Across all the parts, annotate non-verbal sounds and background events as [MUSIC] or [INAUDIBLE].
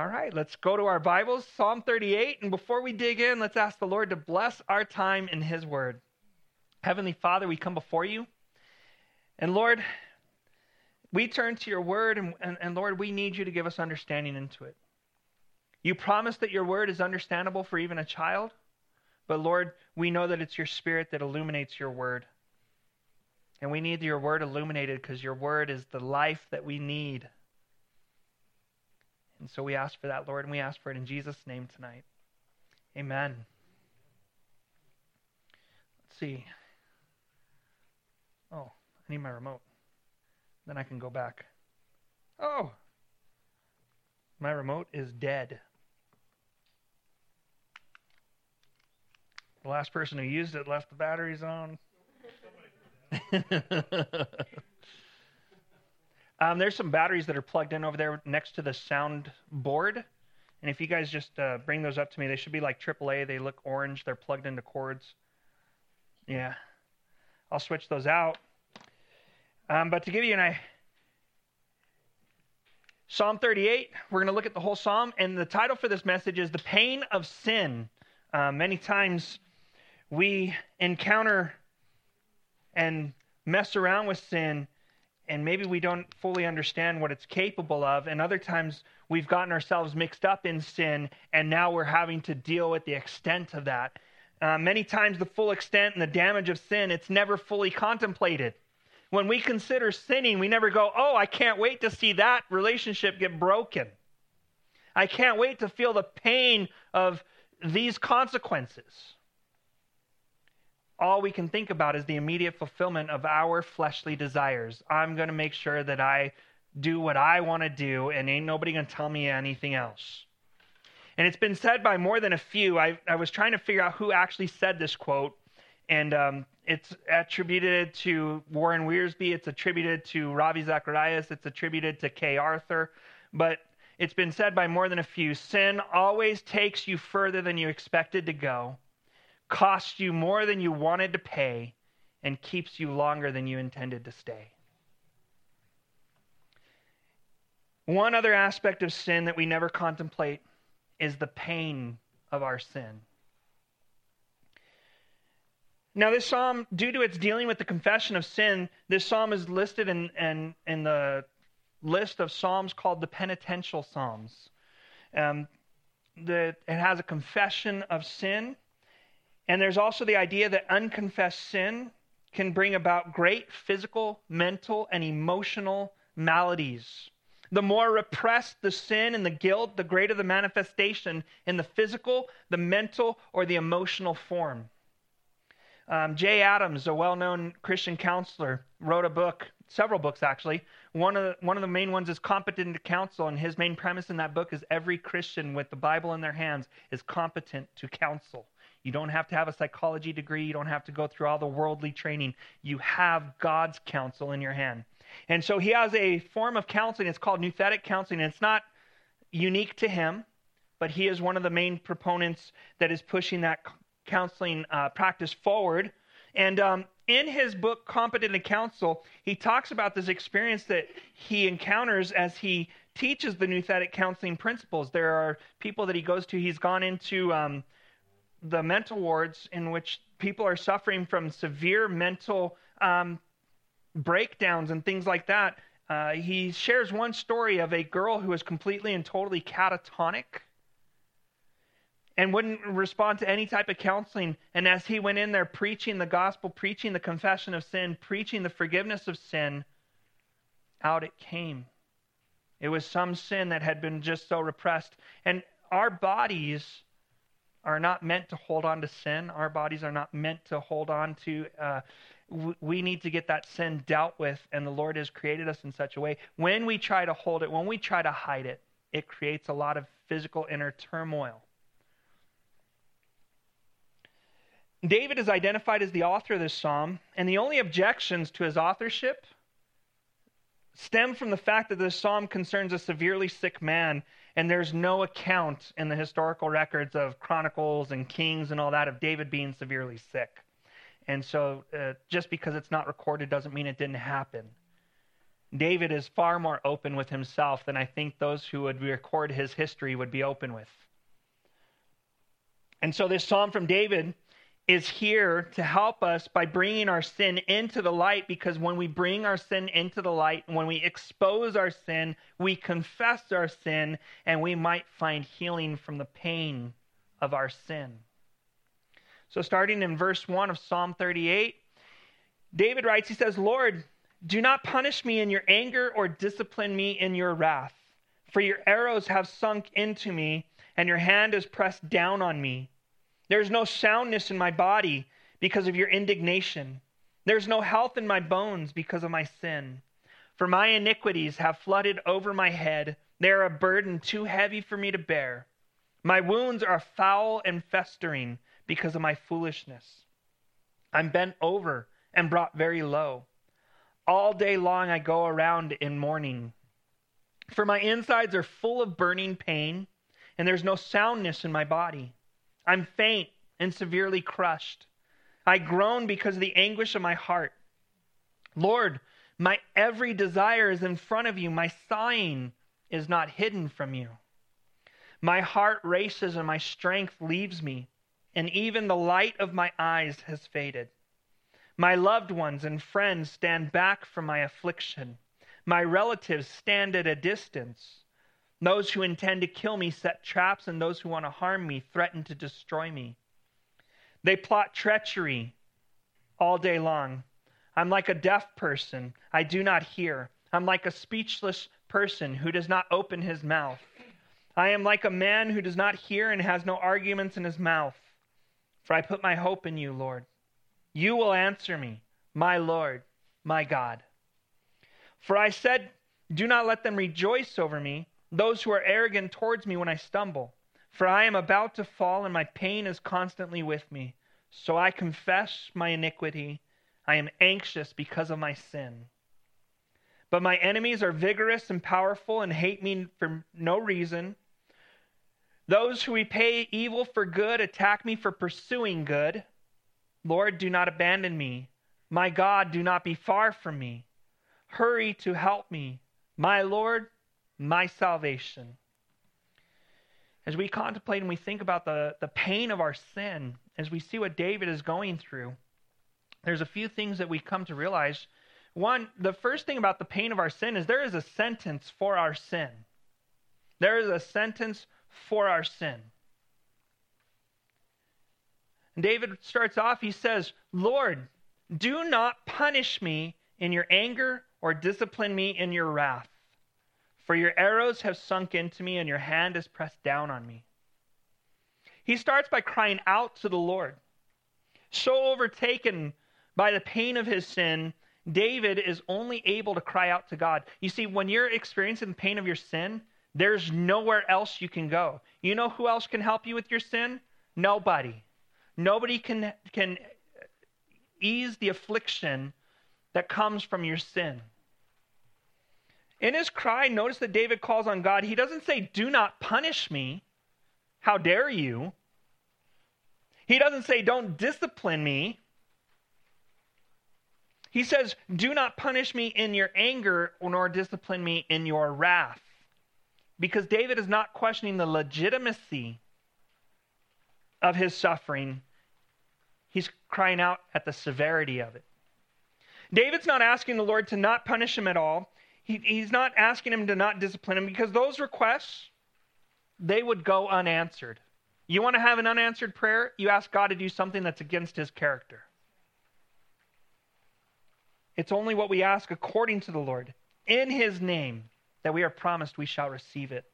All right, let's go to our Bibles, Psalm 38. And before we dig in, let's ask the Lord to bless our time in His Word. Heavenly Father, we come before you. And Lord, we turn to your Word, and, and, and Lord, we need you to give us understanding into it. You promise that your Word is understandable for even a child. But Lord, we know that it's your Spirit that illuminates your Word. And we need your Word illuminated because your Word is the life that we need. And so we ask for that, Lord, and we ask for it in Jesus' name tonight. Amen. Let's see. Oh, I need my remote. Then I can go back. Oh, my remote is dead. The last person who used it left the batteries [LAUGHS] on. Um, there's some batteries that are plugged in over there next to the sound board. And if you guys just uh, bring those up to me, they should be like AAA. They look orange. They're plugged into cords. Yeah. I'll switch those out. Um, but to give you an idea, Psalm 38, we're going to look at the whole psalm. And the title for this message is The Pain of Sin. Uh, many times we encounter and mess around with sin and maybe we don't fully understand what it's capable of. And other times we've gotten ourselves mixed up in sin, and now we're having to deal with the extent of that. Uh, many times, the full extent and the damage of sin, it's never fully contemplated. When we consider sinning, we never go, Oh, I can't wait to see that relationship get broken. I can't wait to feel the pain of these consequences all we can think about is the immediate fulfillment of our fleshly desires. I'm going to make sure that I do what I want to do, and ain't nobody going to tell me anything else. And it's been said by more than a few. I, I was trying to figure out who actually said this quote, and um, it's attributed to Warren Wiersbe, it's attributed to Ravi Zacharias, it's attributed to Kay Arthur, but it's been said by more than a few sin always takes you further than you expected to go costs you more than you wanted to pay, and keeps you longer than you intended to stay. One other aspect of sin that we never contemplate is the pain of our sin. Now, this psalm, due to its dealing with the confession of sin, this psalm is listed in, in, in the list of psalms called the penitential psalms. Um, the, it has a confession of sin and there's also the idea that unconfessed sin can bring about great physical, mental, and emotional maladies. The more repressed the sin and the guilt, the greater the manifestation in the physical, the mental, or the emotional form. Um, Jay Adams, a well known Christian counselor, wrote a book, several books actually. One of, the, one of the main ones is Competent to Counsel, and his main premise in that book is every Christian with the Bible in their hands is competent to counsel. You don't have to have a psychology degree. You don't have to go through all the worldly training. You have God's counsel in your hand. And so he has a form of counseling. It's called nouthetic counseling. And it's not unique to him, but he is one of the main proponents that is pushing that counseling uh, practice forward. And um, in his book, Competent to Counsel, he talks about this experience that he encounters as he teaches the nouthetic counseling principles. There are people that he goes to, he's gone into. Um, the mental wards in which people are suffering from severe mental um, breakdowns and things like that. Uh, he shares one story of a girl who was completely and totally catatonic and wouldn't respond to any type of counseling. And as he went in there preaching the gospel, preaching the confession of sin, preaching the forgiveness of sin, out it came. It was some sin that had been just so repressed. And our bodies are not meant to hold on to sin. Our bodies are not meant to hold on to. Uh, we need to get that sin dealt with, and the Lord has created us in such a way. When we try to hold it, when we try to hide it, it creates a lot of physical inner turmoil. David is identified as the author of this psalm, and the only objections to his authorship stem from the fact that this psalm concerns a severely sick man and there's no account in the historical records of Chronicles and Kings and all that of David being severely sick. And so uh, just because it's not recorded doesn't mean it didn't happen. David is far more open with himself than I think those who would record his history would be open with. And so, this psalm from David is here to help us by bringing our sin into the light because when we bring our sin into the light, and when we expose our sin, we confess our sin, and we might find healing from the pain of our sin. So, starting in verse 1 of Psalm 38, David writes, He says, Lord, do not punish me in your anger or discipline me in your wrath, for your arrows have sunk into me, and your hand is pressed down on me. There is no soundness in my body because of your indignation. There is no health in my bones because of my sin. For my iniquities have flooded over my head. They are a burden too heavy for me to bear. My wounds are foul and festering because of my foolishness. I'm bent over and brought very low. All day long I go around in mourning. For my insides are full of burning pain, and there's no soundness in my body. I'm faint and severely crushed. I groan because of the anguish of my heart. Lord, my every desire is in front of you. My sighing is not hidden from you. My heart races and my strength leaves me, and even the light of my eyes has faded. My loved ones and friends stand back from my affliction. My relatives stand at a distance. Those who intend to kill me set traps, and those who want to harm me threaten to destroy me. They plot treachery all day long. I'm like a deaf person. I do not hear. I'm like a speechless person who does not open his mouth. I am like a man who does not hear and has no arguments in his mouth. For I put my hope in you, Lord. You will answer me, my Lord, my God. For I said, Do not let them rejoice over me, those who are arrogant towards me when I stumble. For I am about to fall, and my pain is constantly with me. So I confess my iniquity. I am anxious because of my sin. But my enemies are vigorous and powerful and hate me for no reason. Those who repay evil for good attack me for pursuing good. Lord, do not abandon me. My God, do not be far from me. Hurry to help me. My Lord, my salvation. As we contemplate and we think about the, the pain of our sin, as we see what David is going through, there's a few things that we come to realize. One, the first thing about the pain of our sin is there is a sentence for our sin. There is a sentence for our sin. And David starts off, he says, Lord, do not punish me in your anger or discipline me in your wrath. For your arrows have sunk into me and your hand is pressed down on me. He starts by crying out to the Lord. So overtaken by the pain of his sin, David is only able to cry out to God. You see, when you're experiencing the pain of your sin, there's nowhere else you can go. You know who else can help you with your sin? Nobody. Nobody can, can ease the affliction that comes from your sin. In his cry, notice that David calls on God. He doesn't say, Do not punish me. How dare you? He doesn't say, Don't discipline me. He says, Do not punish me in your anger, nor discipline me in your wrath. Because David is not questioning the legitimacy of his suffering, He's crying out at the severity of it. David's not asking the Lord to not punish him at all. He, he's not asking him to not discipline him because those requests, they would go unanswered. You want to have an unanswered prayer? You ask God to do something that's against his character. It's only what we ask according to the Lord, in his name, that we are promised we shall receive it.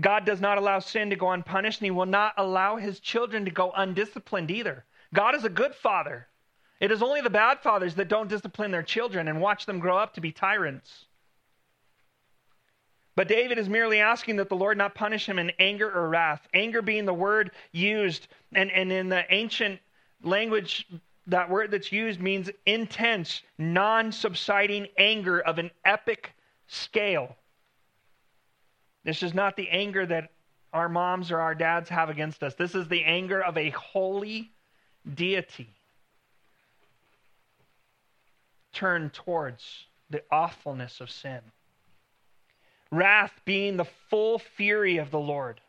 God does not allow sin to go unpunished, and he will not allow his children to go undisciplined either. God is a good father. It is only the bad fathers that don't discipline their children and watch them grow up to be tyrants. But David is merely asking that the Lord not punish him in anger or wrath. Anger being the word used, and, and in the ancient language, that word that's used means intense, non subsiding anger of an epic scale. This is not the anger that our moms or our dads have against us. This is the anger of a holy deity turn towards the awfulness of sin. Wrath being the full fury of the Lord.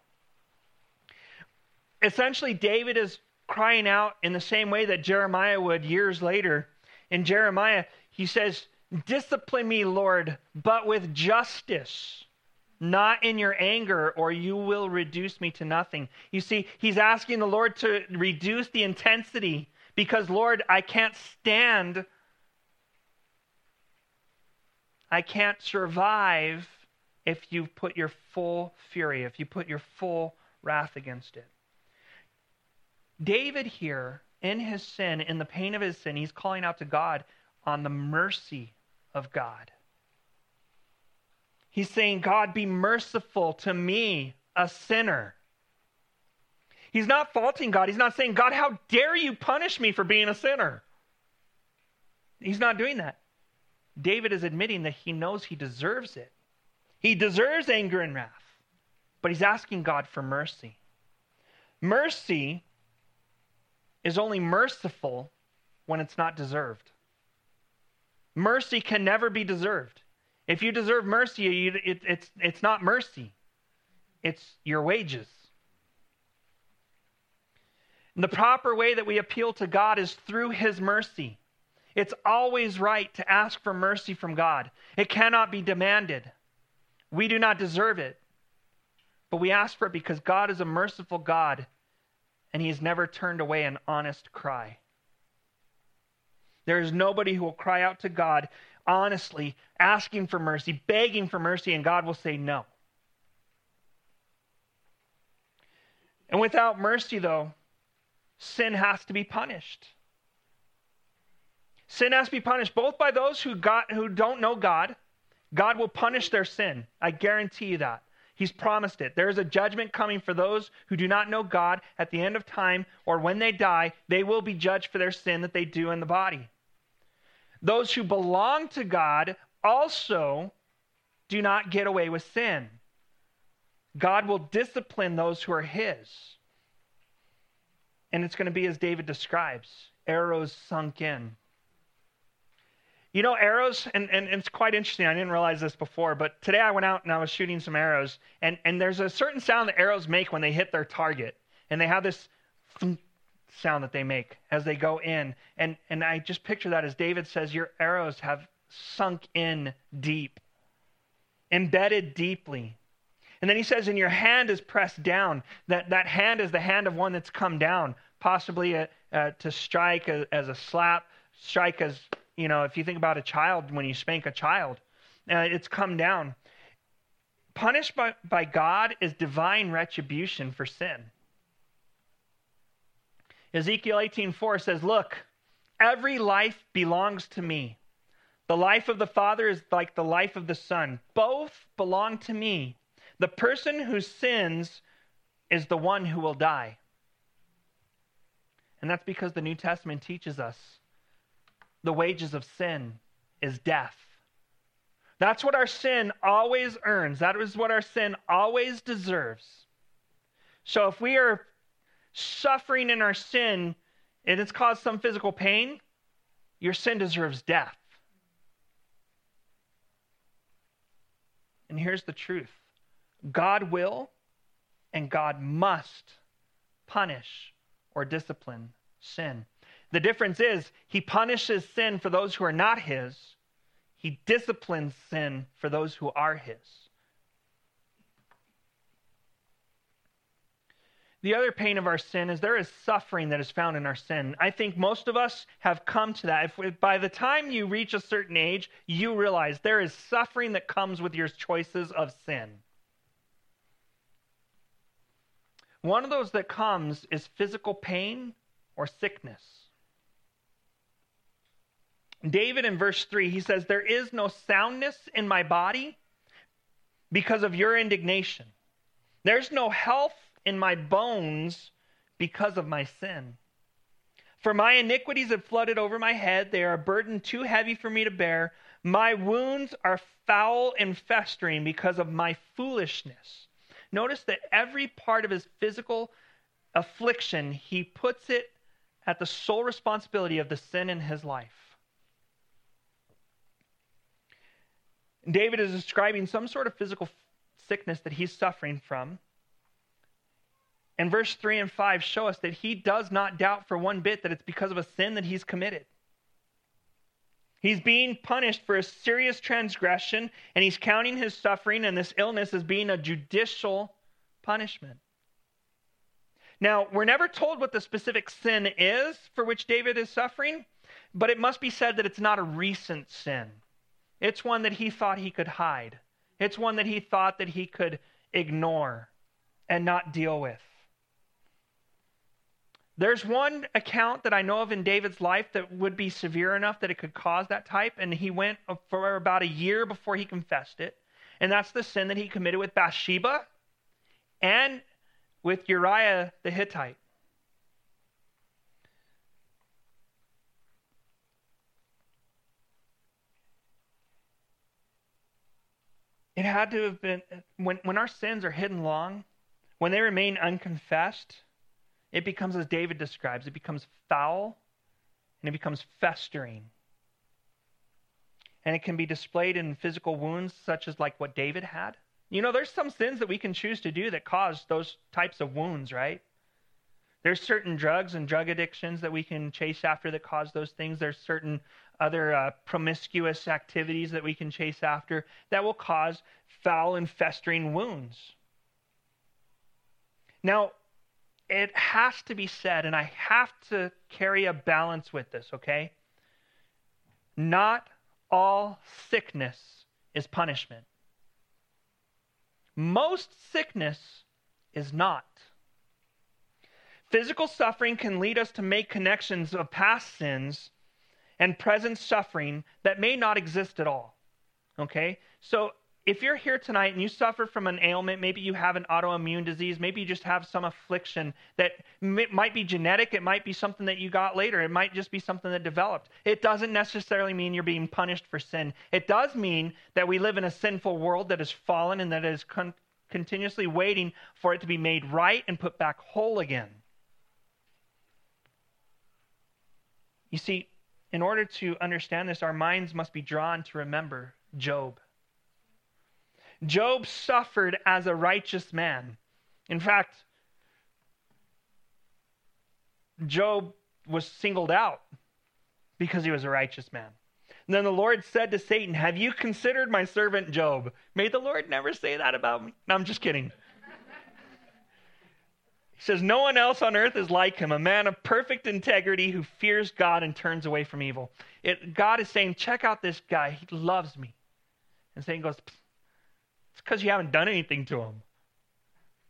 Essentially, David is crying out in the same way that Jeremiah would years later. In Jeremiah, he says, Discipline me, Lord, but with justice, not in your anger, or you will reduce me to nothing. You see, he's asking the Lord to reduce the intensity because, Lord, I can't stand, I can't survive if you put your full fury, if you put your full wrath against it. David here, in his sin, in the pain of his sin, he's calling out to God on the mercy of God. He's saying, God, be merciful to me, a sinner. He's not faulting God. He's not saying, God, how dare you punish me for being a sinner? He's not doing that. David is admitting that he knows he deserves it. He deserves anger and wrath, but he's asking God for mercy. Mercy is only merciful when it's not deserved. Mercy can never be deserved. If you deserve mercy, it, it's, it's not mercy, it's your wages. And the proper way that we appeal to God is through His mercy. It's always right to ask for mercy from God, it cannot be demanded. We do not deserve it, but we ask for it because God is a merciful God and He has never turned away an honest cry. There is nobody who will cry out to God honestly, asking for mercy, begging for mercy, and God will say no. And without mercy, though, sin has to be punished. Sin has to be punished both by those who, got, who don't know God. God will punish their sin. I guarantee you that. He's promised it. There is a judgment coming for those who do not know God at the end of time or when they die. They will be judged for their sin that they do in the body. Those who belong to God also do not get away with sin. God will discipline those who are His. And it's going to be as David describes arrows sunk in. You know, arrows, and, and, and, it's quite interesting. I didn't realize this before, but today I went out and I was shooting some arrows, and, and there's a certain sound that arrows make when they hit their target. And they have this sound that they make as they go in. And, and I just picture that as David says, Your arrows have sunk in deep, embedded deeply. And then he says, And your hand is pressed down. That, that hand is the hand of one that's come down, possibly a, uh, to strike a, as a slap, strike as, you know, if you think about a child, when you spank a child, uh, it's come down. Punished by, by God is divine retribution for sin. Ezekiel 18:4 says, "Look, every life belongs to me. The life of the Father is like the life of the Son. Both belong to me. The person who sins is the one who will die." And that's because the New Testament teaches us the wages of sin is death. That's what our sin always earns. That is what our sin always deserves. So if we are suffering in our sin and it's caused some physical pain, your sin deserves death. And here's the truth God will and God must punish or discipline sin. The difference is he punishes sin for those who are not his, he disciplines sin for those who are his. The other pain of our sin is there is suffering that is found in our sin. I think most of us have come to that. If by the time you reach a certain age, you realize there is suffering that comes with your choices of sin. One of those that comes is physical pain or sickness. David in verse 3, he says, There is no soundness in my body because of your indignation. There's no health in my bones because of my sin. For my iniquities have flooded over my head. They are a burden too heavy for me to bear. My wounds are foul and festering because of my foolishness. Notice that every part of his physical affliction, he puts it at the sole responsibility of the sin in his life. David is describing some sort of physical sickness that he's suffering from. And verse 3 and 5 show us that he does not doubt for one bit that it's because of a sin that he's committed. He's being punished for a serious transgression, and he's counting his suffering and this illness as being a judicial punishment. Now, we're never told what the specific sin is for which David is suffering, but it must be said that it's not a recent sin. It's one that he thought he could hide, it's one that he thought that he could ignore and not deal with. There's one account that I know of in David's life that would be severe enough that it could cause that type, and he went for about a year before he confessed it. And that's the sin that he committed with Bathsheba and with Uriah the Hittite. It had to have been when, when our sins are hidden long, when they remain unconfessed, it becomes, as David describes, it becomes foul and it becomes festering. And it can be displayed in physical wounds, such as like what David had. You know, there's some sins that we can choose to do that cause those types of wounds, right? There's certain drugs and drug addictions that we can chase after that cause those things. There's certain other uh, promiscuous activities that we can chase after that will cause foul and festering wounds. Now, it has to be said, and I have to carry a balance with this, okay? Not all sickness is punishment. Most sickness is not. Physical suffering can lead us to make connections of past sins and present suffering that may not exist at all. Okay? So if you're here tonight and you suffer from an ailment, maybe you have an autoimmune disease, maybe you just have some affliction that might be genetic, it might be something that you got later, it might just be something that developed. It doesn't necessarily mean you're being punished for sin. It does mean that we live in a sinful world that is fallen and that is con- continuously waiting for it to be made right and put back whole again. You see, in order to understand this, our minds must be drawn to remember Job. Job suffered as a righteous man. In fact, Job was singled out because he was a righteous man. And then the Lord said to Satan, Have you considered my servant Job? May the Lord never say that about me. No, I'm just kidding. He says, No one else on earth is like him, a man of perfect integrity who fears God and turns away from evil. It, God is saying, Check out this guy. He loves me. And Satan goes, it's because you haven't done anything to him.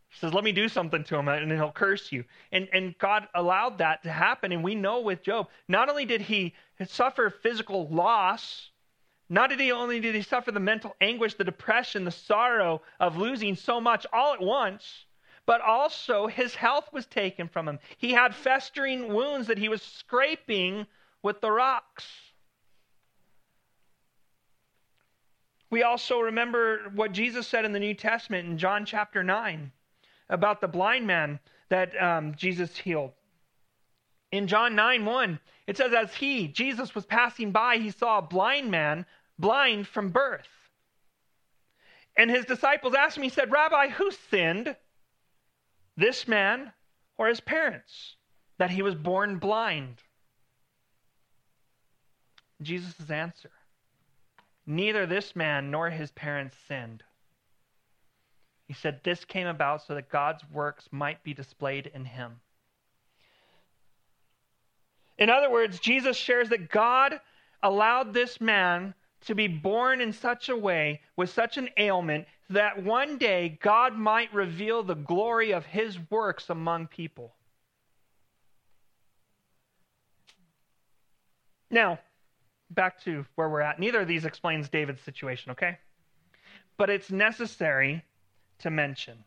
He says, Let me do something to him, and he'll curse you. And, and God allowed that to happen. And we know with Job, not only did he suffer physical loss, not did he only did he suffer the mental anguish, the depression, the sorrow of losing so much all at once, but also his health was taken from him. He had festering wounds that he was scraping with the rocks. We also remember what Jesus said in the New Testament in John chapter 9 about the blind man that um, Jesus healed. In John 9 1, it says, As he, Jesus, was passing by, he saw a blind man, blind from birth. And his disciples asked him, He said, Rabbi, who sinned, this man or his parents, that he was born blind? Jesus' answer Neither this man nor his parents sinned. He said, This came about so that God's works might be displayed in him. In other words, Jesus shares that God allowed this man to be born in such a way, with such an ailment, that one day God might reveal the glory of his works among people. Now, back to where we're at. Neither of these explains David's situation, okay? But it's necessary to mention.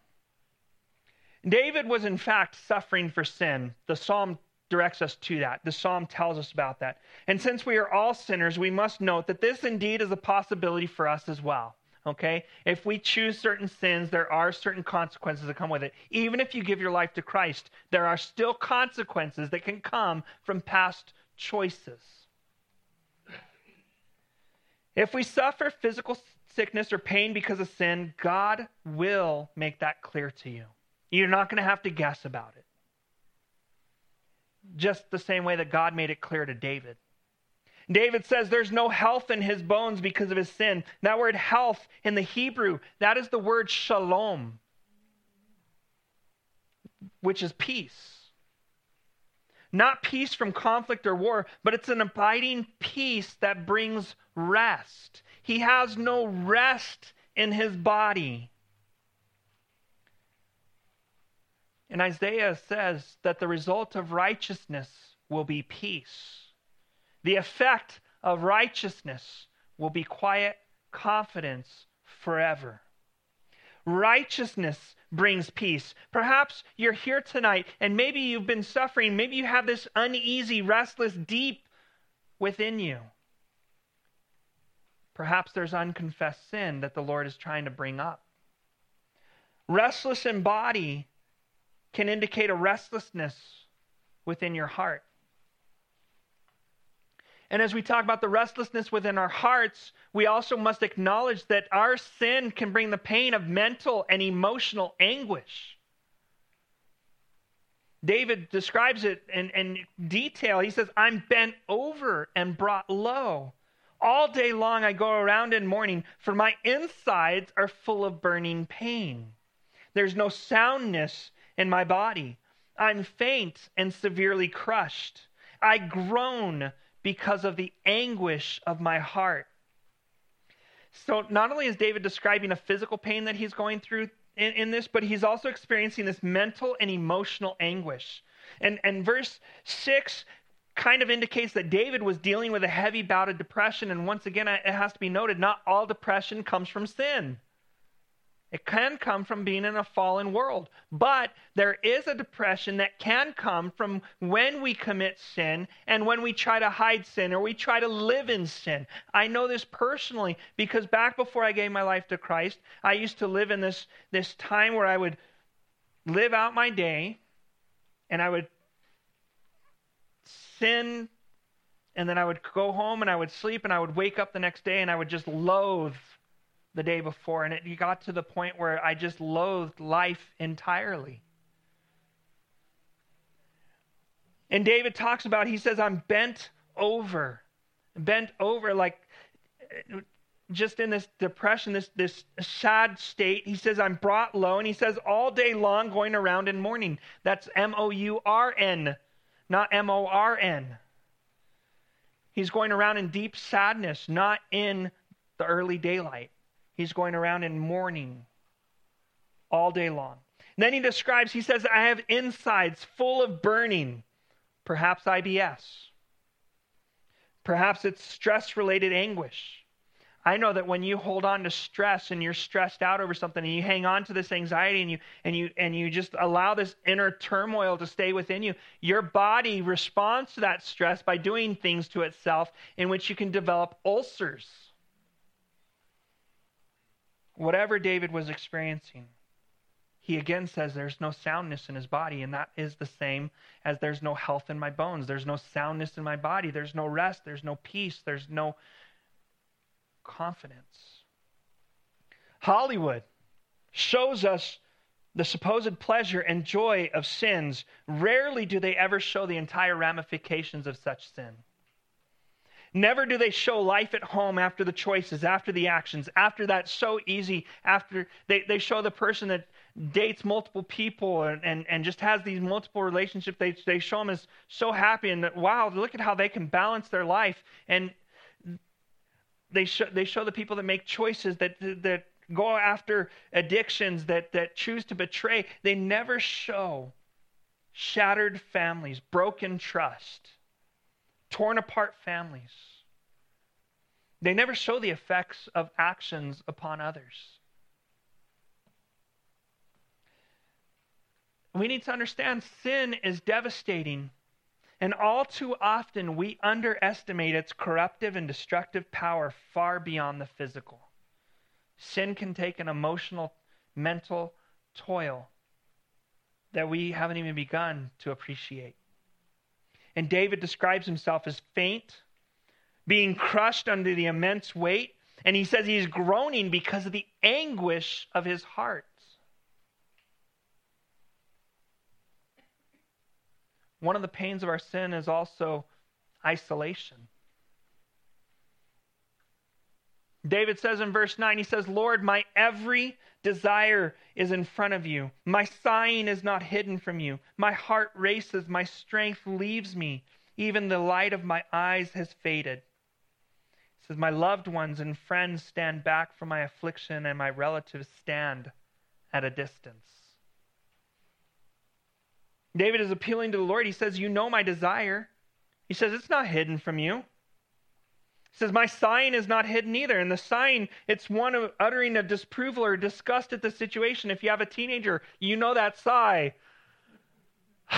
David was, in fact, suffering for sin. The psalm directs us to that. The psalm tells us about that. And since we are all sinners, we must note that this indeed is a possibility for us as well. Okay? If we choose certain sins, there are certain consequences that come with it. Even if you give your life to Christ, there are still consequences that can come from past choices. If we suffer physical sickness, or pain because of sin, God will make that clear to you. You're not going to have to guess about it. Just the same way that God made it clear to David. David says there's no health in his bones because of his sin. That word health in the Hebrew, that is the word shalom, which is peace. Not peace from conflict or war, but it's an abiding peace that brings rest. He has no rest in his body. And Isaiah says that the result of righteousness will be peace. The effect of righteousness will be quiet confidence forever. Righteousness brings peace. Perhaps you're here tonight and maybe you've been suffering. Maybe you have this uneasy, restless, deep within you. Perhaps there's unconfessed sin that the Lord is trying to bring up. Restless in body can indicate a restlessness within your heart. And as we talk about the restlessness within our hearts, we also must acknowledge that our sin can bring the pain of mental and emotional anguish. David describes it in, in, detail. He says, I'm bent over and brought low. All day long I go around in mourning, for my insides are full of burning pain. There's no soundness in my body. I'm faint and severely crushed. I groan because of the anguish of my heart. So, not only is David describing a physical pain that he's going through in, in, this, but he's also experiencing this mental and emotional anguish. And, and verse 6 kind of indicates that David was dealing with a heavy bout of depression. And once again, it has to be noted not all depression comes from sin. It can come from being in a fallen world. But there is a depression that can come from when we commit sin and when we try to hide sin or we try to live in sin. I know this personally because back before I gave my life to Christ, I used to live in this, this time where I would live out my day and I would sin and then I would go home and I would sleep and I would wake up the next day and I would just loathe the day before, and it got to the point where I just loathed life entirely. And David talks about, he says, I'm bent over. Bent over, like just in this depression, this, this sad state. He says, I'm brought low. And he says, all day long going around in mourning. That's M O U R N, not M O R N. He's going around in deep sadness, not in the early daylight. He's going around in mourning all day long. And then he describes, he says, I have insides full of burning, perhaps IBS. Perhaps it's stress related anguish. I know that when you hold on to stress and you're stressed out over something and you hang on to this anxiety and you and you and you just allow this inner turmoil to stay within you, your body responds to that stress by doing things to itself in which you can develop ulcers whatever David was experiencing, he again says there's no soundness in his body, and that is the same as there's no health in my bones. There's no soundness in my body. There's no rest. There's no peace. There's no confidence. Hollywood shows us the supposed pleasure and joy of sins. Rarely do they ever show the entire ramifications of such sin. Never do they show life at home after the choices, after the actions, after that so easy, after they, they show the person that dates multiple people and, and, and just has these multiple relationships. They, they show them as so happy and that, wow, look at how they can balance their life. And they show, they show the people that make choices, that, that go after addictions, that, that choose to betray. They never show shattered families, broken trust torn apart families. They never show the effects of actions upon others. We need to understand sin is devastating, and all too often we underestimate its corruptive and destructive power far beyond the physical. Sin can take an emotional, mental toil that we haven't even begun to appreciate. And David describes himself as faint, being crushed under the immense weight. And he says he's groaning because of the anguish of his heart. One of the pains of our sin is also isolation. David says in verse 9, he says, Lord, my every desire is in front of you. My sighing is not hidden from you. My heart races, my strength leaves me. Even the light of my eyes has faded. He says, My loved ones and friends stand back from my affliction, and my relatives stand at a distance. David is appealing to the Lord. He says, You know my desire. He says, It's not hidden from you. Says, My sign is not hidden either. And the sign, it's one of uttering a disapproval or disgust at the situation. If you have a teenager, you know that sigh. [SIGHS]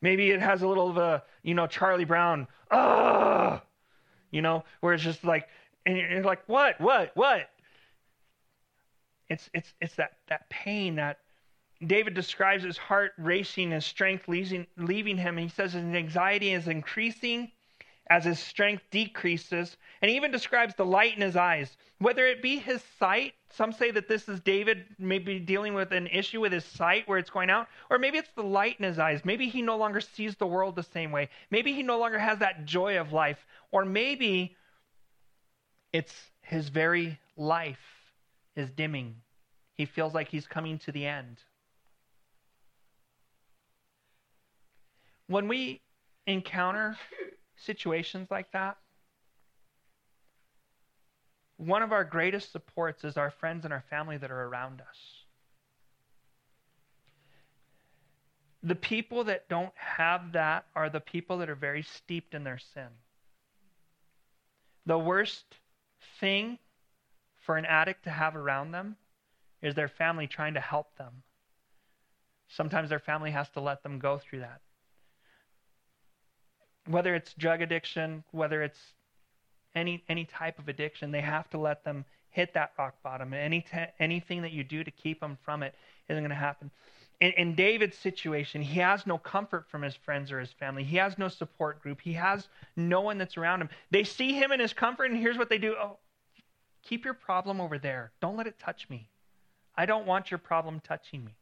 Maybe it has a little of a, you know, Charlie Brown, ah, you know, where it's just like, and you're like, what, what, what? It's, it's, it's that, that pain, that David describes his heart racing, his strength leaving, leaving him. He says his anxiety is increasing as his strength decreases. And he even describes the light in his eyes. Whether it be his sight, some say that this is David maybe dealing with an issue with his sight where it's going out, or maybe it's the light in his eyes. Maybe he no longer sees the world the same way. Maybe he no longer has that joy of life. Or maybe it's his very life is dimming. He feels like he's coming to the end. When we encounter situations like that, one of our greatest supports is our friends and our family that are around us. The people that don't have that are the people that are very steeped in their sin. The worst thing for an addict to have around them is their family trying to help them. Sometimes their family has to let them go through that. Whether it's drug addiction, whether it's any any type of addiction, they have to let them hit that rock bottom. Any te- anything that you do to keep them from it isn't going to happen. In, in David's situation, he has no comfort from his friends or his family. He has no support group. He has no one that's around him. They see him in his comfort, and here's what they do: Oh, Keep your problem over there. Don't let it touch me. I don't want your problem touching me.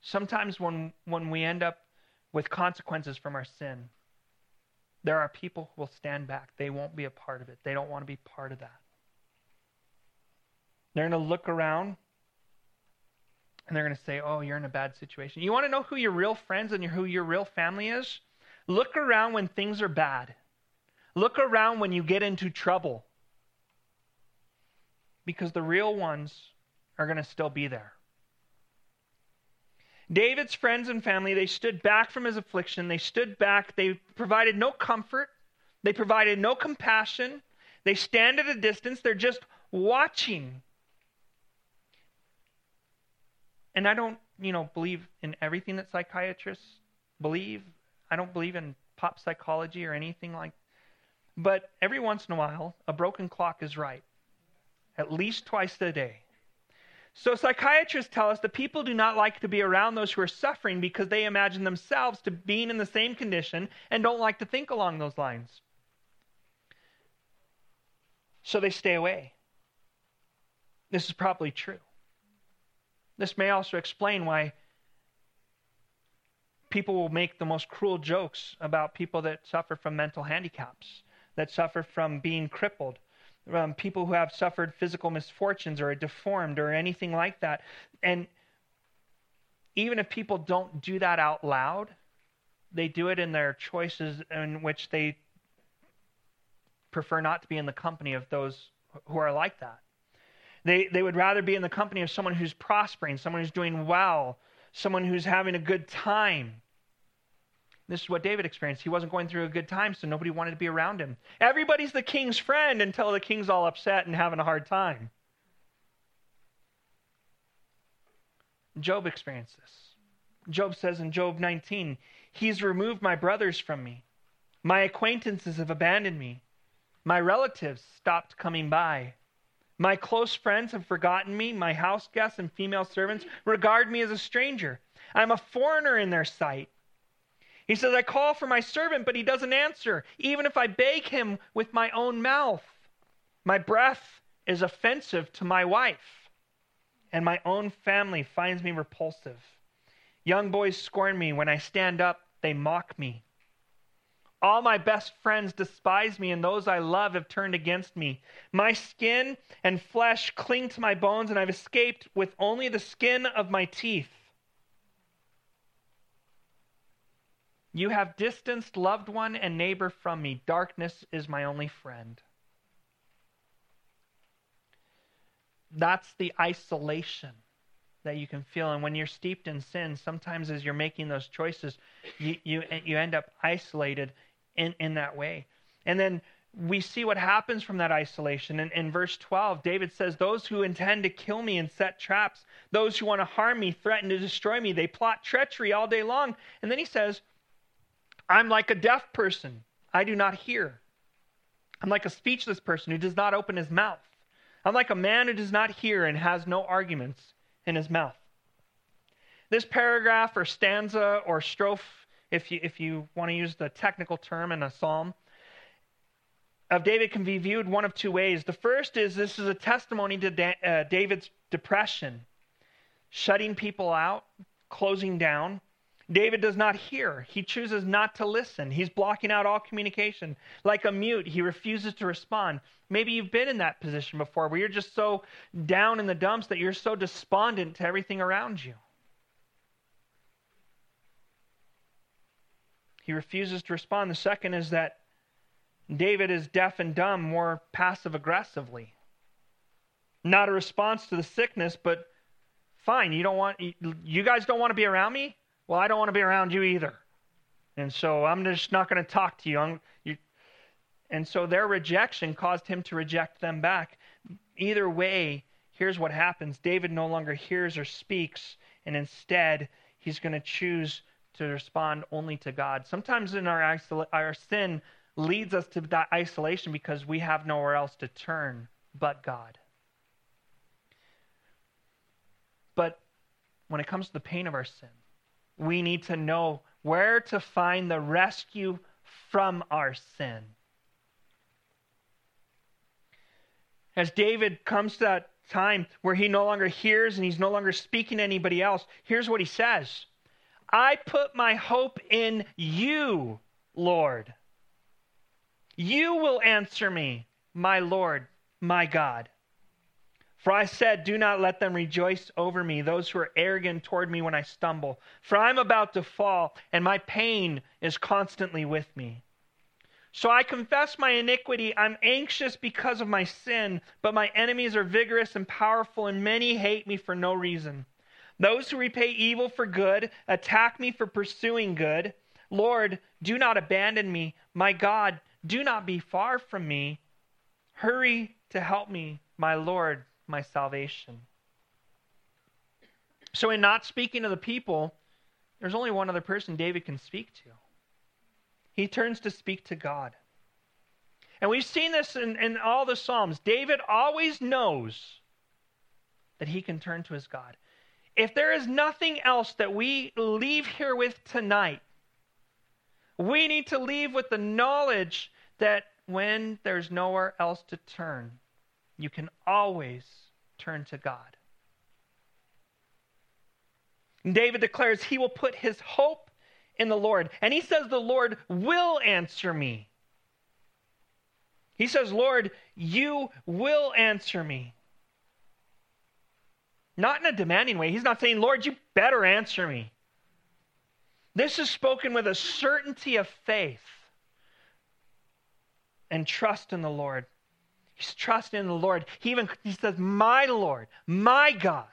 Sometimes when, when we end up with consequences from our sin, there are people who will stand back. They won't be a part of it. They don't want to be part of that. They're going to look around and they're going to say, Oh, you're in a bad situation. You want to know who your real friends and who your real family is? Look around when things are bad. Look around when you get into trouble because the real ones are going to still be there. David's friends and family, they stood back from his affliction. They stood back. They provided no comfort. They provided no compassion. They stand at a distance. They're just watching. And I don't, you know, believe in everything that psychiatrists believe. I don't believe in pop psychology or anything like but every once in a while, a broken clock is right, at least twice a day. So psychiatrists tell us that people do not like to be around those who are suffering because they imagine themselves to being in the same condition and don't like to think along those lines. So they stay away. This is probably true. This may also explain why people will make the most cruel jokes about people that suffer from mental handicaps that suffer from being crippled, um, people who have suffered physical misfortunes or are deformed or anything like that. And even if people don't do that out loud, they do it in their choices in which they prefer not to be in the company of those who are like that. They, they would rather be in the company of someone who's prospering, someone who's doing well, someone who's having a good time. This is what David experienced. He wasn't going through a good time, so nobody wanted to be around him. Everybody's the king's friend until the king's all upset and having a hard time. Job experienced this. Job says in Job 19, He's removed my brothers from me. My acquaintances have abandoned me. My relatives stopped coming by. My close friends have forgotten me. My house guests and female servants regard me as a stranger. I'm a foreigner in their sight. He says, I call for my servant, but he doesn't answer, even if I beg him with my own mouth. My breath is offensive to my wife, and my own family finds me repulsive. Young boys scorn me. When I stand up, they mock me. All my best friends despise me, and those I love have turned against me. My skin and flesh cling to my bones, and I've escaped with only the skin of my teeth. You have distanced loved one and neighbor from me. Darkness is my only friend. That's the isolation that you can feel. And when you're steeped in sin, sometimes as you're making those choices, you, you, you end up isolated in, in that way. And then we see what happens from that isolation. In, in verse 12, David says, Those who intend to kill me and set traps, those who want to harm me, threaten to destroy me, they plot treachery all day long. And then he says, I'm like a deaf person. I do not hear. I'm like a speechless person who does not open his mouth. I'm like a man who does not hear and has no arguments in his mouth. This paragraph or stanza or strophe, if you, if you want to use the technical term in a psalm, of David can be viewed one of two ways. The first is this is a testimony to da- uh, David's depression, shutting people out, closing down, David does not hear. He chooses not to listen. He's blocking out all communication. Like a mute, he refuses to respond. Maybe you've been in that position before where you're just so down in the dumps that you're so despondent to everything around you. He refuses to respond. The second is that David is deaf and dumb more passive aggressively. Not a response to the sickness, but fine, you don't want you guys don't want to be around me? Well, I don't want to be around you either. And so I'm just not going to talk to you. you. And so their rejection caused him to reject them back. Either way, here's what happens David no longer hears or speaks, and instead, he's going to choose to respond only to God. Sometimes in our, isol- our sin leads us to that isolation because we have nowhere else to turn but God. But when it comes to the pain of our sin, we need to know where to find the rescue from our sin. As David comes to that time where he no longer hears and he's no longer speaking to anybody else, here's what he says I put my hope in you, Lord. You will answer me, my Lord, my God. For I said, Do not let them rejoice over me, those who are arrogant toward me when I stumble. For I am about to fall, and my pain is constantly with me. So I confess my iniquity. I'm anxious because of my sin, but my enemies are vigorous and powerful, and many hate me for no reason. Those who repay evil for good attack me for pursuing good. Lord, do not abandon me. My God, do not be far from me. Hurry to help me, my Lord my salvation. So, in not speaking to the people, there's only one other person David can speak to. He turns to speak to God. And we've seen this in, in all the Psalms. David always knows that he can turn to his God. If there is nothing else that we leave here with tonight, we need to leave with the knowledge that when there's nowhere else to turn, you can always turn to God. David declares he will put his hope in the Lord. And he says, The Lord will answer me. He says, Lord, you will answer me. Not in a demanding way. He's not saying, Lord, you better answer me. This is spoken with a certainty of faith and trust in the Lord. He's trusting in the Lord. He even he says, My Lord, my God.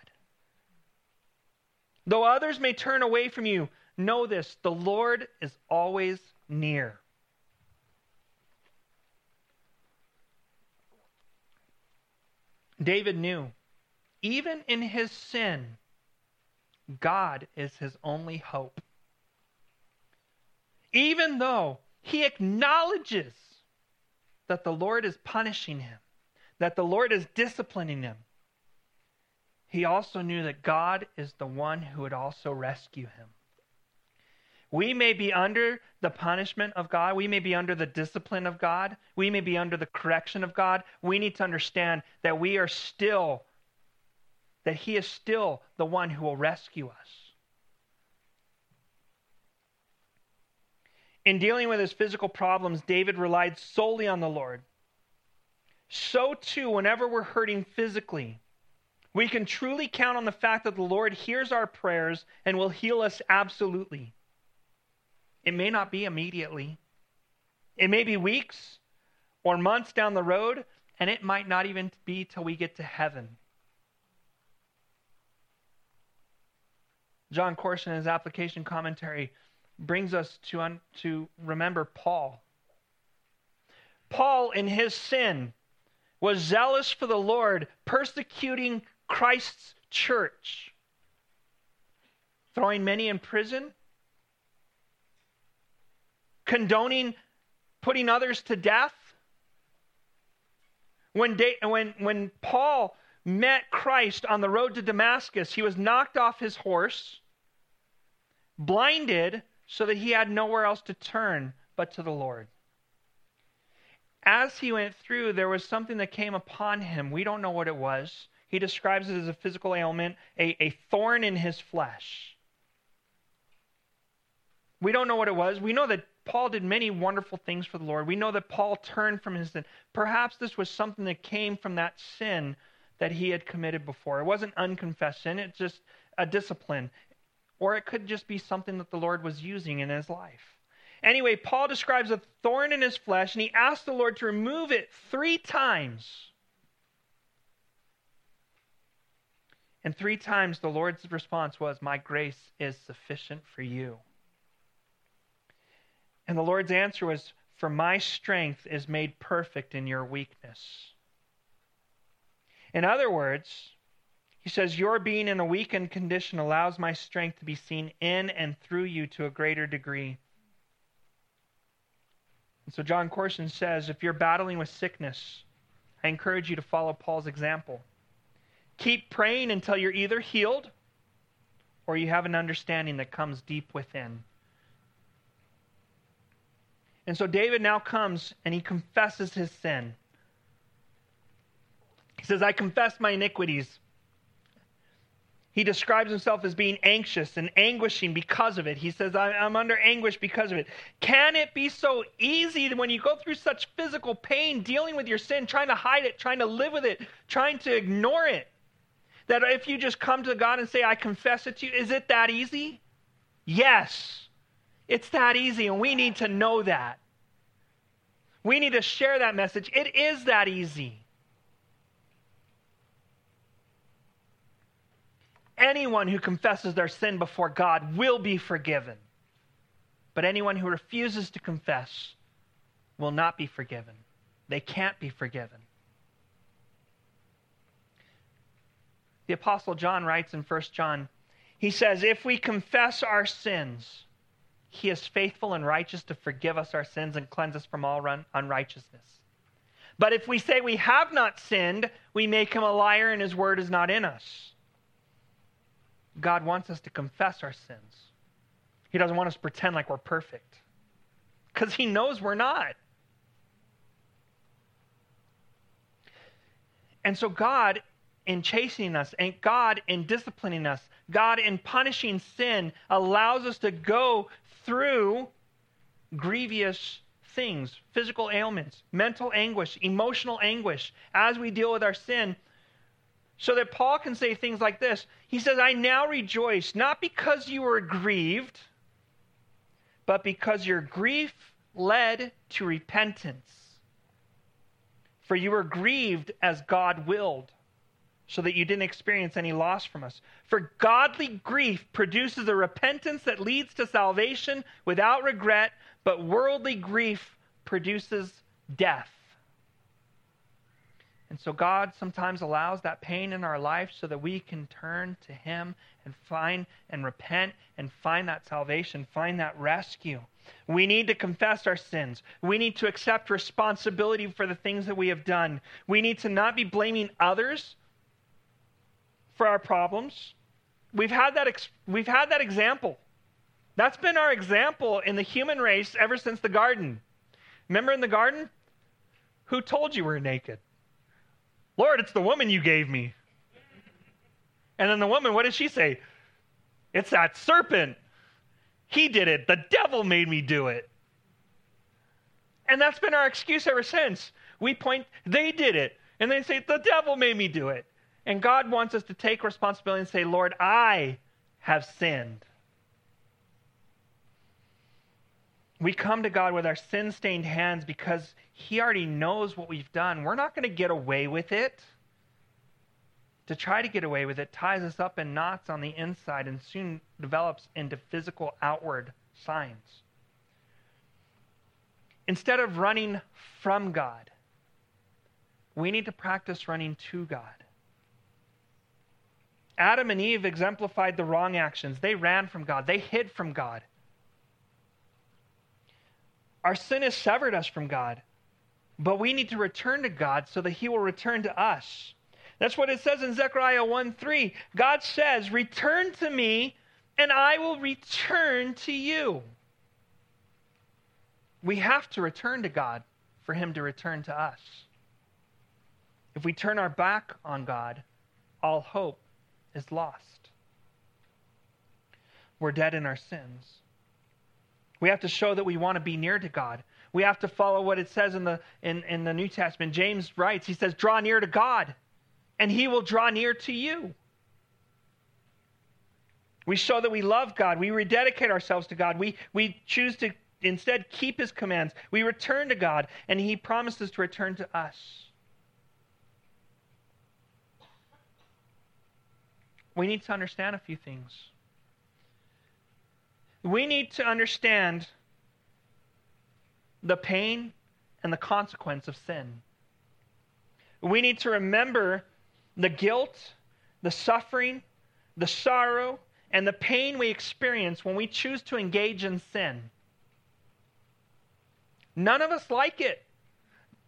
Though others may turn away from you, know this the Lord is always near. David knew, even in his sin, God is his only hope. Even though he acknowledges that the Lord is punishing him, that the Lord is disciplining him. He also knew that God is the one who would also rescue him. We may be under the punishment of God. We may be under the discipline of God. We may be under the correction of God. We need to understand that we are still, that He is still the one who will rescue us. In dealing with his physical problems, David relied solely on the Lord. So, too, whenever we're hurting physically, we can truly count on the fact that the Lord hears our prayers and will heal us absolutely. It may not be immediately, it may be weeks or months down the road, and it might not even be till we get to heaven. Jon Courson, in his application commentary, brings us to, un- to remember Paul. Paul, in his sin, was zealous for the Lord, persecuting Christ's church, throwing many in prison, condoning putting others to death. When, when, when Paul met Christ on the road to Damascus, he was knocked off his horse, blinded, so that he had nowhere else to turn but to the Lord. As he went through, there was something that came upon him. We don't know what it was. He describes it as a physical ailment, a, a thorn in his flesh. We don't know what it was. We know that Paul did many wonderful things for the Lord. We know that Paul turned from his sin. Perhaps this was something that came from that sin that he had committed before. It wasn't unconfessed sin, it's just a discipline. Or it could just be something that the Lord was using in his life. Anyway, Paul describes a thorn in his flesh, and he asked the Lord to remove it three times. And three times the Lord's response was, My grace is sufficient for you. And the Lord's answer was, For my strength is made perfect in your weakness. In other words, he says, Your being in a weakened condition allows my strength to be seen in and through you to a greater degree. And so Jon Courson says, If you're battling with sickness, I encourage you to follow Paul's example. Keep praying until you're either healed or you have an understanding that comes deep within. And so David now comes and he confesses his sin. He says, I confess my iniquities. He describes himself as being anxious and anguishing because of it. He says, I'm under anguish because of it. Can it be so easy when you go through such physical pain, dealing with your sin, trying to hide it, trying to live with it, trying to ignore it? That if you just come to God and say, I confess it to you, is it that easy? Yes, it's that easy, and we need to know that. We need to share that message. It is that easy. Anyone who confesses their sin before God will be forgiven. But anyone who refuses to confess will not be forgiven. They can't be forgiven. The Apostle John writes in 1 John, he says, If we confess our sins, he is faithful and righteous to forgive us our sins and cleanse us from all unrighteousness. But if we say we have not sinned, we make him a liar and his word is not in us. God wants us to confess our sins. He doesn't want us to pretend like we're perfect because he knows we're not. And so God in chastening us, and God in disciplining us, God in punishing sin allows us to go through grievous things, physical ailments, mental anguish, emotional anguish as we deal with our sin. So that Paul can say things like this. He says, I now rejoice, not because you were grieved, but because your grief led to repentance. For you were grieved as God willed so that you didn't experience any loss from us. For godly grief produces a repentance that leads to salvation without regret, but worldly grief produces death. And so God sometimes allows that pain in our life so that we can turn to Him and find and repent and find that salvation, find that rescue. We need to confess our sins. We need to accept responsibility for the things that we have done. We need to not be blaming others for our problems. We've had that, ex- we've had that example That's been our example in the human race ever since the garden. Remember in the garden? Who told you we're naked? Lord, it's the woman you gave me. And then the woman, what did she say? It's that serpent. He did it. The devil made me do it. And that's been our excuse ever since. We point, they did it. And they say, the devil made me do it. And God wants us to take responsibility and say, Lord, I have sinned. We come to God with our sin stained hands because He already knows what we've done. We're not going to get away with it. To try to get away with it ties us up in knots on the inside and soon develops into physical outward signs. Instead of running from God, we need to practice running to God. Adam and Eve exemplified the wrong actions. They ran from God, they hid from God. Our sin has severed us from God, but we need to return to God so that He will return to us. That's what it says in Zechariah 1 3. God says, Return to me, and I will return to you. We have to return to God for Him to return to us. If we turn our back on God, all hope is lost. We're dead in our sins. We have to show that we want to be near to God. We have to follow what it says in the, in, in the New Testament. James writes, he says, Draw near to God, and he will draw near to you. We show that we love God. We rededicate ourselves to God. We, we choose to instead keep his commands. We return to God, and he promises to return to us. We need to understand a few things. We need to understand the pain and the consequence of sin. We need to remember the guilt, the suffering, the sorrow, and the pain we experience when we choose to engage in sin. None of us like it.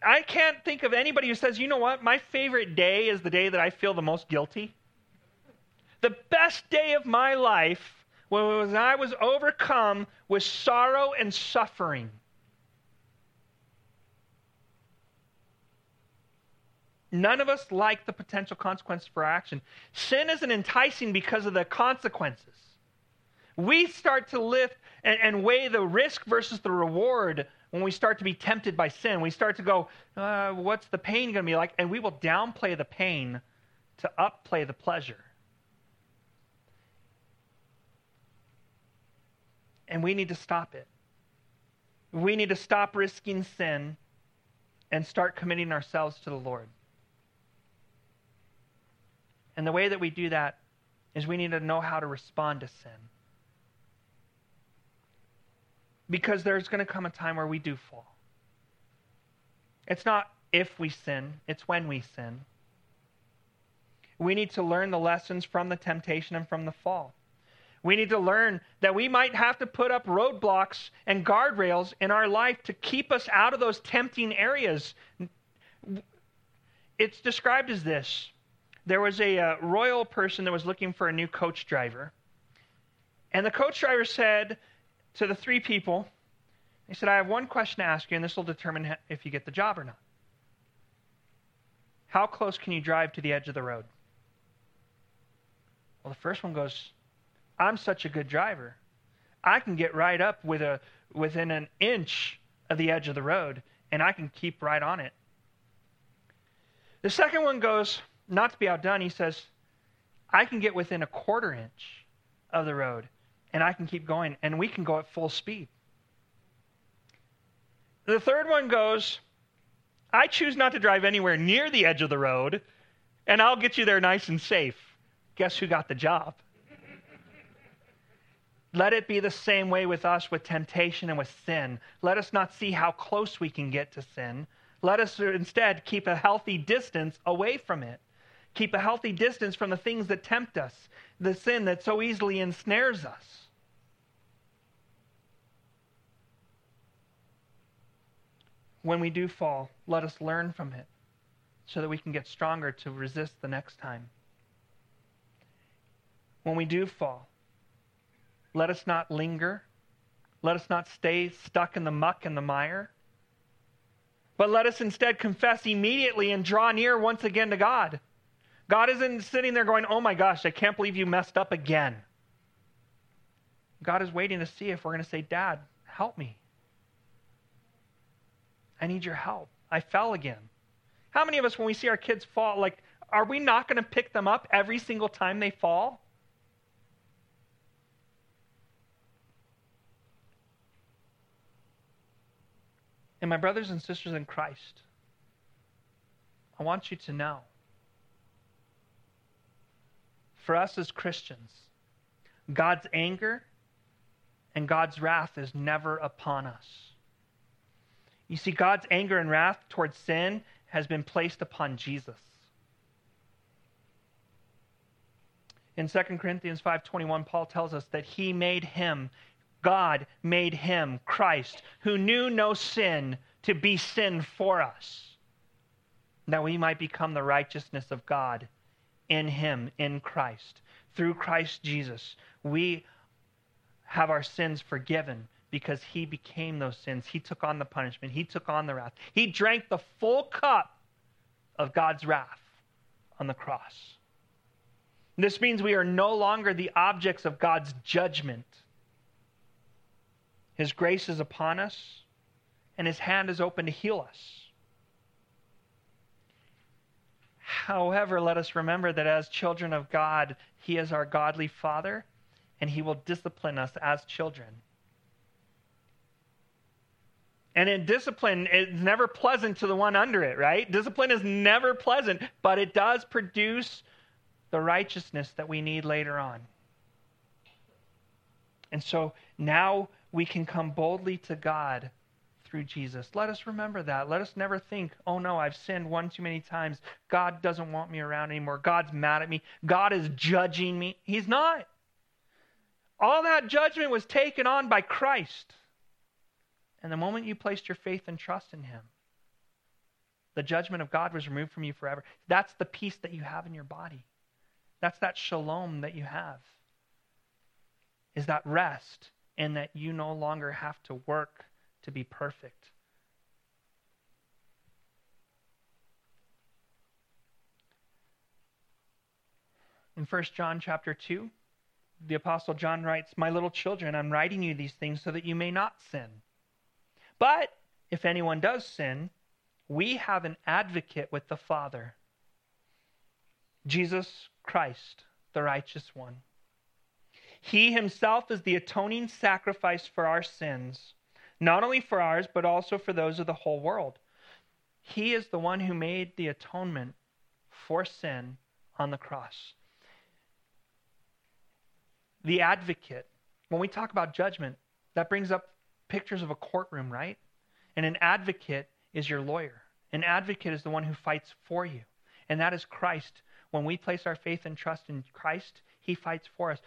I can't think of anybody who says, you know what, my favorite day is the day that I feel the most guilty. The best day of my life was when I was overcome with sorrow and suffering. None of us like the potential consequences for our action. Sin isn't enticing because of the consequences. We start to lift and, and weigh the risk versus the reward when we start to be tempted by sin. We start to go, uh, what's the pain going to be like? And we will downplay the pain to upplay the pleasure. And we need to stop it. We need to stop risking sin and start committing ourselves to the Lord. And the way that we do that is we need to know how to respond to sin. Because there's going to come a time where we do fall. It's not if we sin, it's when we sin. We need to learn the lessons from the temptation and from the fall. We need to learn that we might have to put up roadblocks and guardrails in our life to keep us out of those tempting areas. It's described as this there was a uh, royal person that was looking for a new coach driver. And the coach driver said to the three people, he said, I have one question to ask you, and this will determine if you get the job or not. How close can you drive to the edge of the road? Well, the first one goes, I'm such a good driver. I can get right up with a, within an inch of the edge of the road, and I can keep right on it. The second one goes, not to be outdone, he says, I can get within a quarter inch of the road and I can keep going and we can go at full speed. The third one goes, I choose not to drive anywhere near the edge of the road and I'll get you there nice and safe. Guess who got the job? Let it be the same way with us with temptation and with sin. Let us not see how close we can get to sin. Let us instead keep a healthy distance away from it. Keep a healthy distance from the things that tempt us, the sin that so easily ensnares us. When we do fall, let us learn from it so that we can get stronger to resist the next time. When we do fall, let us not linger. Let us not stay stuck in the muck and the mire. But let us instead confess immediately and draw near once again to God. God isn't sitting there going, Oh my gosh, I can't believe you messed up again. God is waiting to see if we're going to say, Dad, help me. I need your help. I fell again. How many of us, when we see our kids fall, like, are we not going to pick them up every single time they fall? And my brothers and sisters in Christ, I want you to know for us as Christians, God's anger and God's wrath is never upon us. You see, God's anger and wrath towards sin has been placed upon Jesus. In 2 Corinthians 5:21 Paul tells us that he made him God made him Christ who knew no sin to be sin for us that we might become the righteousness of God in him in Christ through Christ Jesus we have our sins forgiven because he became those sins. He took on the punishment, he took on the wrath. He drank the full cup of God's wrath on the cross. This means we are no longer the objects of God's judgment. His grace is upon us, and his hand is open to heal us. However, let us remember that as children of God, he is our godly Father and he will discipline us as children. And in discipline, it's never pleasant to the one under it, right? Discipline is never pleasant, but it does produce the righteousness that we need later on. And so now we can come boldly to God through Jesus. Let us remember that. Let us never think, oh no, I've sinned one too many times. God doesn't want me around anymore. God's mad at me. God is judging me. He's not. All that judgment was taken on by Christ. And the moment you placed your faith and trust in Him, the judgment of God was removed from you forever. That's the peace that you have in your body. That's that shalom that you have. Is that rest in that you no longer have to work to be perfect. In 1 John chapter 2, the Apostle John writes, My little children, I'm writing you these things so that you may not sin. But if anyone does sin, we have an advocate with the Father, Jesus Christ, the righteous one. He himself is the atoning sacrifice for our sins, not only for ours, but also for those of the whole world. He is the one who made the atonement for sin on the cross the advocate. When we talk about judgment, that brings up pictures of a courtroom, right? And an advocate is your lawyer. An advocate is the one who fights for you. And that is Christ. When we place our faith and trust in Christ, he fights for us.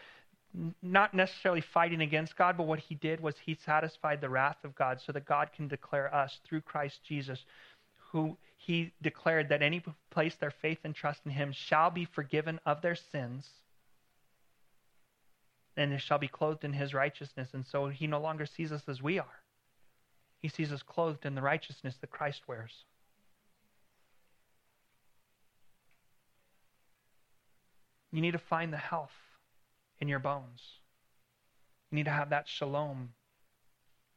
Not necessarily fighting against God, but what he did was he satisfied the wrath of God so that God can declare us through Christ Jesus, who he declared that any place their faith and trust in him shall be forgiven of their sins and they shall be clothed in his righteousness. And so he no longer sees us as we are. He sees us clothed in the righteousness that Christ wears. You need to find the health in your bones. You need to have that shalom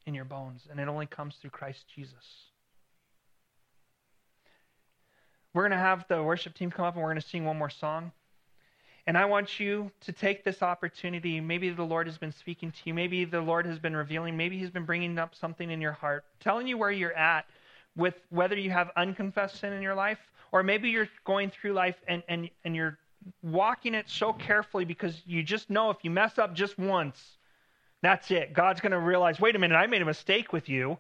in your bones, and it only comes through Christ Jesus. We're going to have the worship team come up and we're going to sing one more song. And I want you to take this opportunity. Maybe the Lord has been speaking to you. Maybe the Lord has been revealing. Maybe He's been bringing up something in your heart, telling you where you're at with whether you have unconfessed sin in your life, or maybe you're going through life and, and, and you're walking it so carefully because you just know if you mess up just once, that's it. God's going to realize, wait a minute, I made a mistake with you.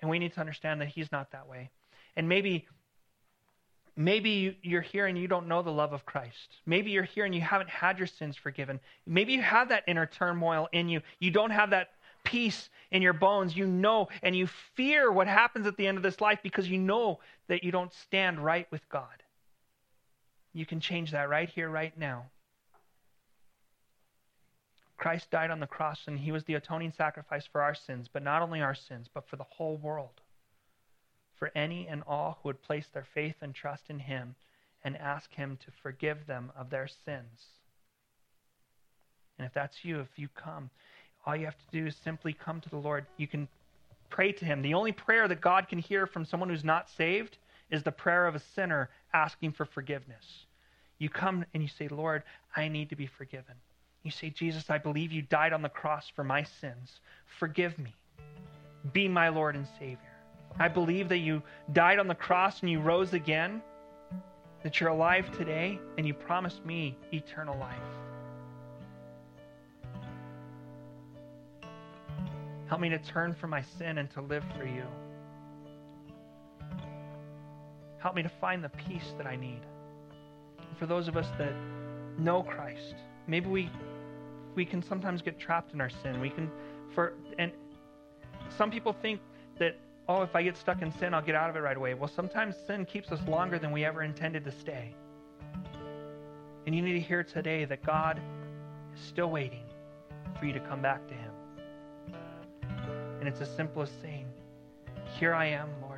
And we need to understand that He's not that way. And maybe Maybe you're here and you don't know the love of Christ. Maybe you're here and you haven't had your sins forgiven. Maybe you have that inner turmoil in you. You don't have that peace in your bones. You know and you fear what happens at the end of this life because you know that you don't stand right with God. You can change that right here, right now. Christ died on the cross and he was the atoning sacrifice for our sins, but not only our sins, but for the whole world. For any and all who would place their faith and trust in him and ask him to forgive them of their sins. And if that's you, if you come, all you have to do is simply come to the Lord. You can pray to him. The only prayer that God can hear from someone who's not saved is the prayer of a sinner asking for forgiveness. You come and you say, Lord, I need to be forgiven. You say, Jesus, I believe you died on the cross for my sins. Forgive me. Be my Lord and Savior. I believe that you died on the cross and you rose again, that you're alive today, and you promised me eternal life. Help me to turn from my sin and to live for you. Help me to find the peace that I need. for those of us that know Christ, maybe we we can sometimes get trapped in our sin. We can for and some people think that oh if I get stuck in sin I'll get out of it right away. Well, sometimes sin keeps us longer than we ever intended to stay. And you need to hear today that God is still waiting for you to come back to him. And it's as simple as saying, Here I am, Lord.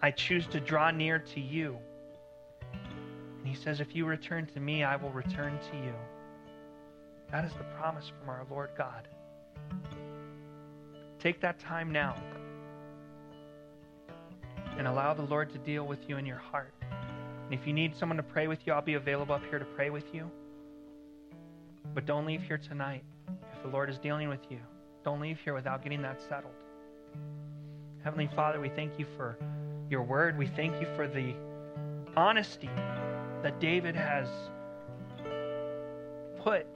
I choose to draw near to you. And he says, If you return to me, I will return to you. That is the promise from our Lord God. Take that time now and allow the Lord to deal with you in your heart. And if you need someone to pray with you, I'll be available up here to pray with you. But don't leave here tonight. If the Lord is dealing with you, don't leave here without getting that settled. Heavenly Father, we thank you for your word. We thank you for the honesty that David has put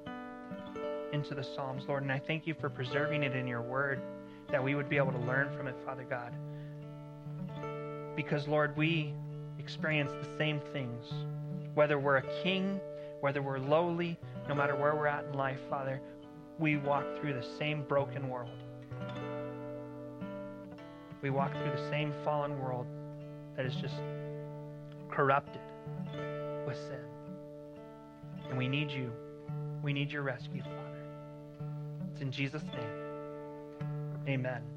into the Psalms, Lord. And I thank you for preserving it in your word that we would be able to learn from it, Father God. Because, Lord, we experience the same things. Whether we're a king, whether we're lowly, no matter where we're at in life, Father, we walk through the same broken world. We walk through the same fallen world that is just corrupted with sin. And we need you. We need your rescue, Father. It's in Jesus' name. Amen.